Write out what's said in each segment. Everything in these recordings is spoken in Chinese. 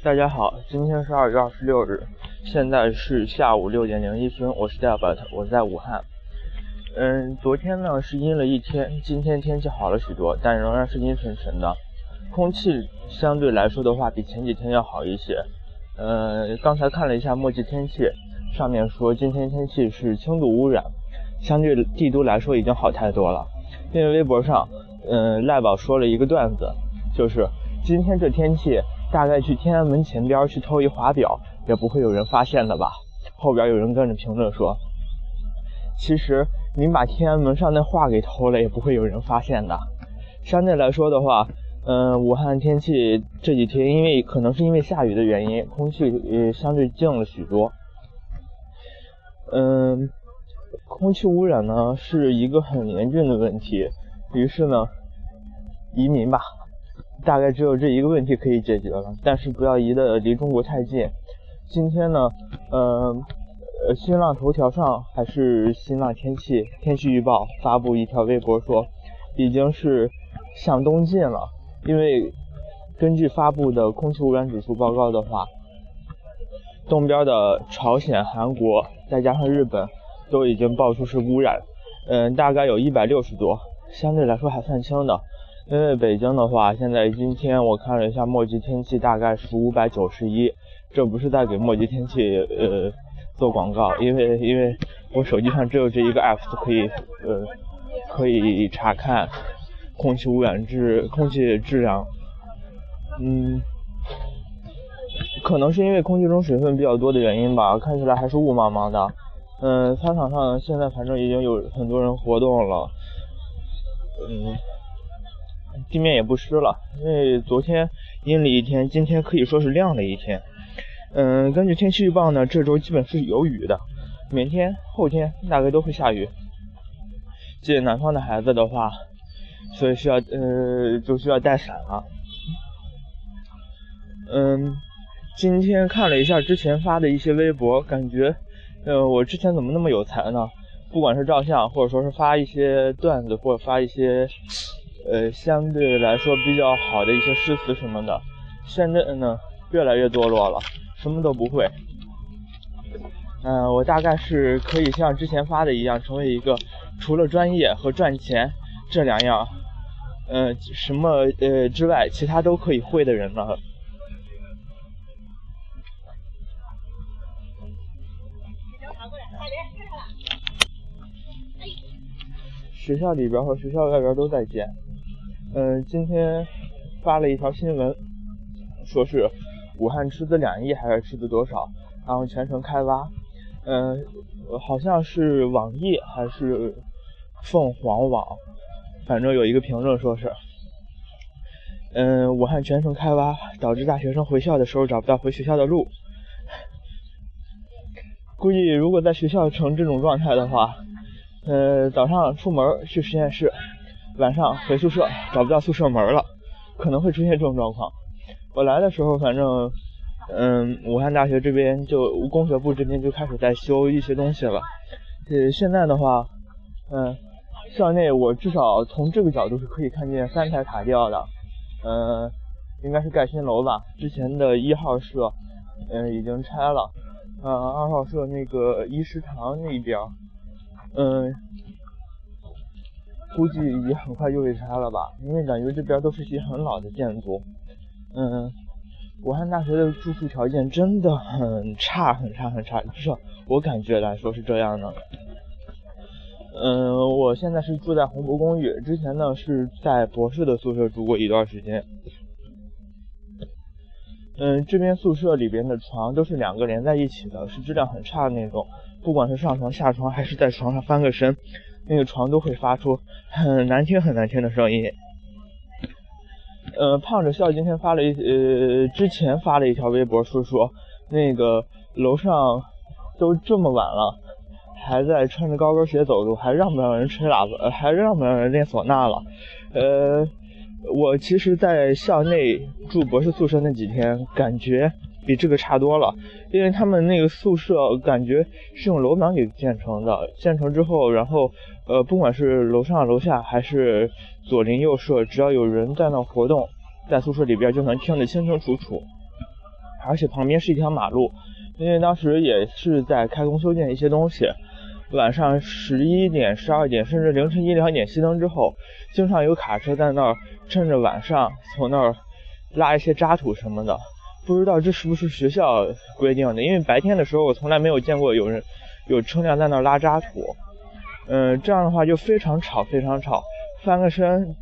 大家好，今天是二月二十六日，现在是下午六点零一分，我是 Delbert，我在武汉。嗯，昨天呢是阴了一天，今天天气好了许多，但仍然是阴沉沉的，空气相对来说的话比前几天要好一些。呃，刚才看了一下墨迹天气，上面说今天天气是轻度污染，相对帝都来说已经好太多了。因为微博上，嗯，赖宝说了一个段子，就是今天这天气。大概去天安门前边去偷一华表，也不会有人发现的吧？后边有人跟着评论说，其实您把天安门上那画给偷了，也不会有人发现的。相对来说的话，嗯，武汉天气这几天因为可能是因为下雨的原因，空气也相对静了许多。嗯，空气污染呢是一个很严峻的问题，于是呢，移民吧。大概只有这一个问题可以解决了，但是不要移的离中国太近。今天呢，呃，呃，新浪头条上还是新浪天气天气预报发布一条微博说，已经是向东进了。因为根据发布的空气污染指数报告的话，东边的朝鲜、韩国再加上日本都已经爆出是污染，嗯，大概有一百六十多，相对来说还算轻的。因为北京的话，现在今天我看了一下墨迹天气，大概是五百九十一。这不是在给墨迹天气呃做广告，因为因为我手机上只有这一个 app 可以呃可以查看空气污染质空气质量。嗯，可能是因为空气中水分比较多的原因吧，看起来还是雾茫茫的。嗯，操场上现在反正已经有很多人活动了。嗯。地面也不湿了，因为昨天阴了一天，今天可以说是亮了一天。嗯，根据天气预报呢，这周基本是有雨的，明天、后天大概都会下雨。借南方的孩子的话，所以需要呃就需要带伞了。嗯，今天看了一下之前发的一些微博，感觉呃我之前怎么那么有才呢？不管是照相，或者说是发一些段子，或者发一些。呃，相对来说比较好的一些诗词什么的，现在呢越来越堕落了，什么都不会。嗯，我大概是可以像之前发的一样，成为一个除了专业和赚钱这两样，呃，什么呃之外，其他都可以会的人了。学校里边和学校外边都在建。嗯，今天发了一条新闻，说是武汉斥资两亿还是斥资多少，然后全程开挖。嗯，好像是网易还是凤凰网，反正有一个评论说是，嗯，武汉全程开挖，导致大学生回校的时候找不到回学校的路。估计如果在学校成这种状态的话，呃，早上出门去实验室。晚上回宿舍找不到宿舍门了，可能会出现这种状况。我来的时候，反正，嗯，武汉大学这边就工学部这边就开始在修一些东西了。呃，现在的话，嗯，校内我至少从这个角度是可以看见三台塔吊的，嗯，应该是盖新楼吧。之前的一号舍，嗯，已经拆了，嗯，二号舍那个一食堂那边，嗯。估计也很快就会拆了吧，因为感觉这边都是些很老的建筑。嗯，武汉大学的住宿条件真的很差，很差，很差，至少我感觉来说是这样的。嗯，我现在是住在鸿博公寓，之前呢是在博士的宿舍住过一段时间。嗯，这边宿舍里边的床都是两个连在一起的，是质量很差的那种，不管是上床下床还是在床上翻个身。那个床都会发出很难听、很难听的声音。呃，胖子笑今天发了一呃，之前发了一条微博，说说那个楼上都这么晚了，还在穿着高跟鞋走路，还让不让人吹喇叭？还让不让人练唢呐了？呃，我其实，在校内住博士宿舍那几天，感觉。比这个差多了，因为他们那个宿舍感觉是用楼板给建成的，建成之后，然后呃，不管是楼上楼下还是左邻右舍，只要有人在那活动，在宿舍里边就能听得清清楚楚。而且旁边是一条马路，因为当时也是在开工修建一些东西。晚上十一点、十二点，甚至凌晨一两点熄灯之后，经常有卡车在那儿趁着晚上从那儿拉一些渣土什么的。不知道这是不是学校规定的？因为白天的时候我从来没有见过有人有车辆在那拉渣土。嗯，这样的话就非常吵，非常吵。翻个身，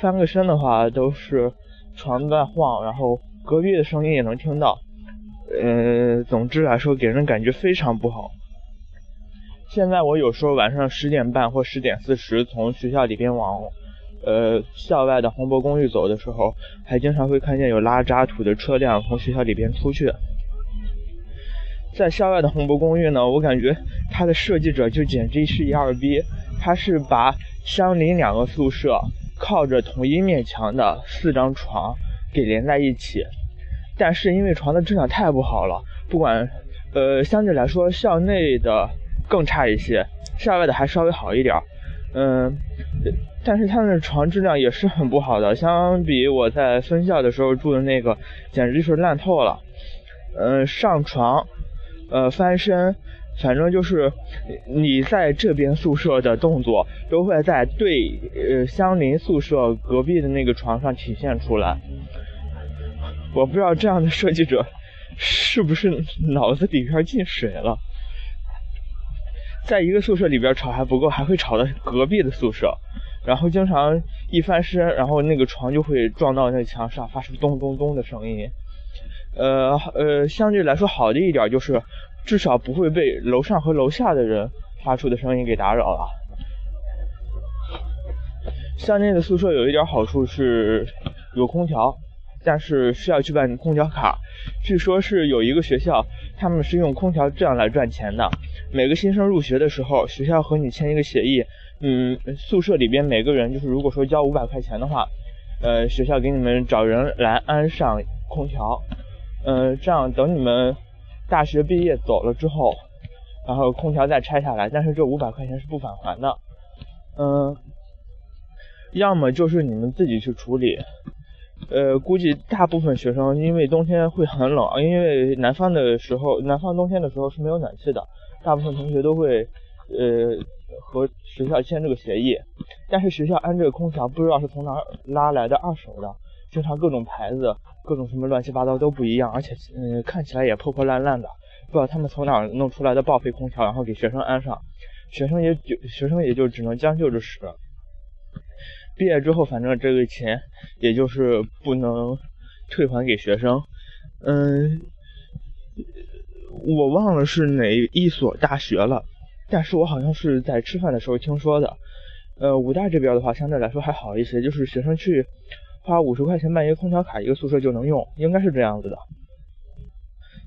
翻个身的话都是床在晃，然后隔壁的声音也能听到。嗯，总之来说给人感觉非常不好。现在我有时候晚上十点半或十点四十从学校里边往呃校外的宏博公寓走的时候，还经常会看见有拉渣土的车辆从学校里边出去。在校外的宏博公寓呢，我感觉它的设计者就简直是一二逼，他是把相邻两个宿舍靠着同一面墙的四张床给连在一起，但是因为床的质量太不好了，不管呃相对来说校内的。更差一些，校外的还稍微好一点儿，嗯，但是他们的床质量也是很不好的，相比我在分校的时候住的那个，简直就是烂透了。嗯，上床，呃，翻身，反正就是你在这边宿舍的动作，都会在对呃相邻宿舍隔壁的那个床上体现出来。我不知道这样的设计者是不是脑子里边进水了。在一个宿舍里边吵还不够，还会吵到隔壁的宿舍，然后经常一翻身，然后那个床就会撞到那墙上，发出咚咚咚的声音。呃呃，相对来说好的一点就是，至少不会被楼上和楼下的人发出的声音给打扰了。校内的宿舍有一点好处是有空调，但是需要去办空调卡。据说是有一个学校，他们是用空调这样来赚钱的。每个新生入学的时候，学校和你签一个协议，嗯，宿舍里边每个人就是如果说交五百块钱的话，呃，学校给你们找人来安上空调，嗯，这样等你们大学毕业走了之后，然后空调再拆下来，但是这五百块钱是不返还的，嗯，要么就是你们自己去处理，呃，估计大部分学生因为冬天会很冷，因为南方的时候，南方冬天的时候是没有暖气的。大部分同学都会，呃，和学校签这个协议，但是学校安这个空调不知道是从哪拉来的二手的，经常各种牌子、各种什么乱七八糟都不一样，而且嗯看起来也破破烂烂的，不知道他们从哪弄出来的报废空调，然后给学生安上，学生也就学生也就只能将就着使。毕业之后，反正这个钱也就是不能退还给学生，嗯。我忘了是哪一所大学了，但是我好像是在吃饭的时候听说的。呃，武大这边的话相对来说还好一些，就是学生去花五十块钱办一个空调卡，一个宿舍就能用，应该是这样子的。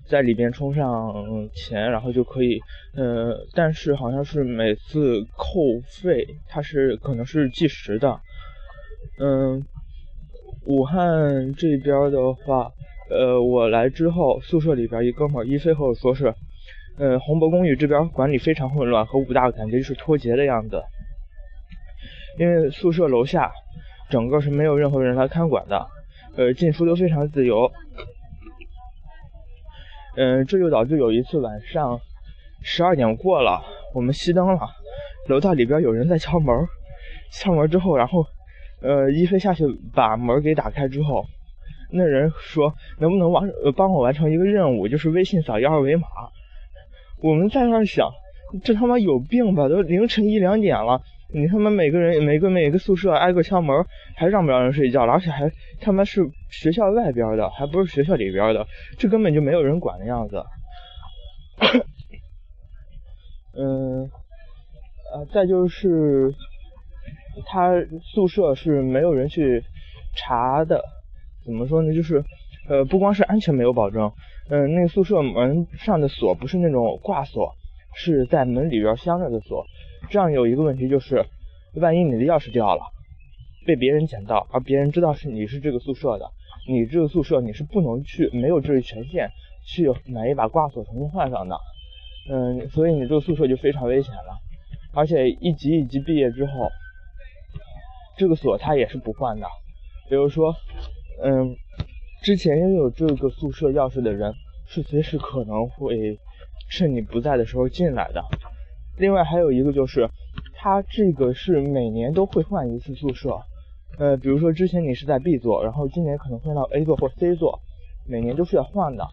在里边充上钱，然后就可以，呃，但是好像是每次扣费，它是可能是计时的。嗯，武汉这边的话。呃，我来之后，宿舍里边一哥们一飞和我说是，呃，宏博公寓这边管理非常混乱，和武大感觉就是脱节的样子。因为宿舍楼下整个是没有任何人来看管的，呃，进出都非常自由。嗯，这就导致有一次晚上十二点过了，我们熄灯了，楼道里边有人在敲门，敲门之后，然后呃，一飞下去把门给打开之后。那人说能不能完呃帮我完成一个任务，就是微信扫一二维码。我们在那儿想，这他妈有病吧？都凌晨一两点了，你他妈每个人每个每个宿舍挨个敲门，还让不让人睡觉了？而且还他妈是学校外边的，还不是学校里边的，这根本就没有人管的样子。嗯，呃，再就是他宿舍是没有人去查的。怎么说呢？就是，呃，不光是安全没有保证，嗯，那个宿舍门上的锁不是那种挂锁，是在门里边镶着的锁。这样有一个问题就是，万一你的钥匙掉了，被别人捡到，而别人知道是你是这个宿舍的，你这个宿舍你是不能去，没有这个权限去买一把挂锁重新换上的。嗯，所以你这个宿舍就非常危险了。而且一级一级毕业之后，这个锁它也是不换的，比如说。嗯，之前拥有这个宿舍钥匙的人是随时可能会趁你不在的时候进来的。另外还有一个就是，它这个是每年都会换一次宿舍。呃，比如说之前你是在 B 座，然后今年可能换到 A 座或 C 座，每年都是要换的。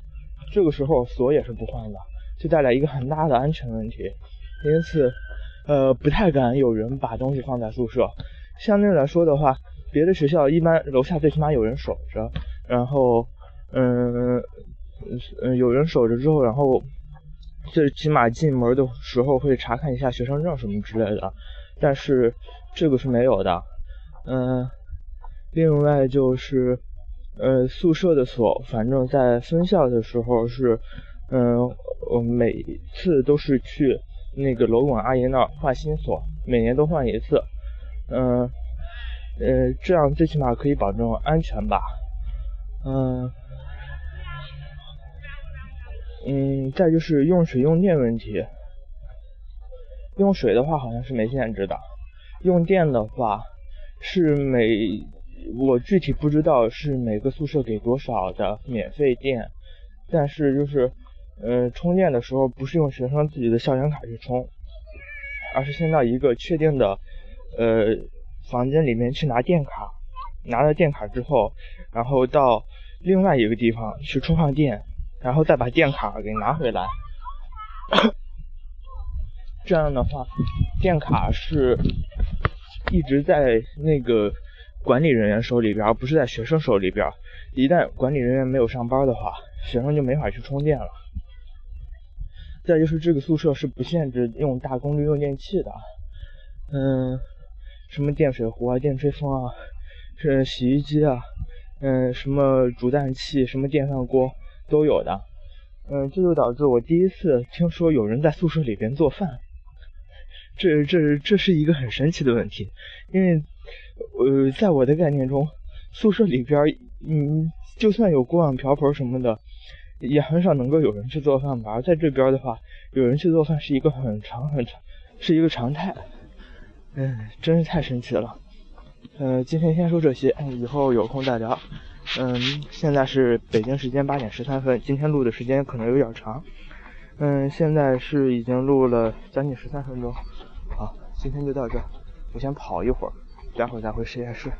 这个时候锁也是不换的，就带来一个很大的安全问题。因此，呃，不太敢有人把东西放在宿舍。相对来说的话，别的学校一般楼下最起码有人守着。然后，嗯，嗯，有人守着之后，然后最起码进门的时候会查看一下学生证什么之类的，但是这个是没有的。嗯，另外就是，呃，宿舍的锁，反正在分校的时候是，嗯，我每次都是去那个楼管阿姨那儿换新锁，每年都换一次。嗯，呃，这样最起码可以保证安全吧。嗯，嗯，再就是用水用电问题。用水的话好像是没限制的，用电的话是每我具体不知道是每个宿舍给多少的免费电，但是就是呃充电的时候不是用学生自己的校园卡去充，而是先到一个确定的呃房间里面去拿电卡。拿了电卡之后，然后到另外一个地方去充上电，然后再把电卡给拿回来。这样的话，电卡是一直在那个管理人员手里边，而不是在学生手里边。一旦管理人员没有上班的话，学生就没法去充电了。再就是这个宿舍是不限制用大功率用电器的，嗯，什么电水壶啊、电吹风啊。是洗衣机啊，嗯，什么煮蛋器、什么电饭锅都有的，嗯，这就导致我第一次听说有人在宿舍里边做饭，这这这是一个很神奇的问题，因为呃，在我的概念中，宿舍里边，嗯，就算有锅碗瓢盆什么的，也很少能够有人去做饭吧。而在这边的话，有人去做饭是一个很常很常，是一个常态，嗯，真是太神奇了。嗯，今天先说这些，以后有空再聊。嗯，现在是北京时间八点十三分，今天录的时间可能有点长。嗯，现在是已经录了将近十三分钟。好，今天就到这，我先跑一会儿，待会儿再回实验室。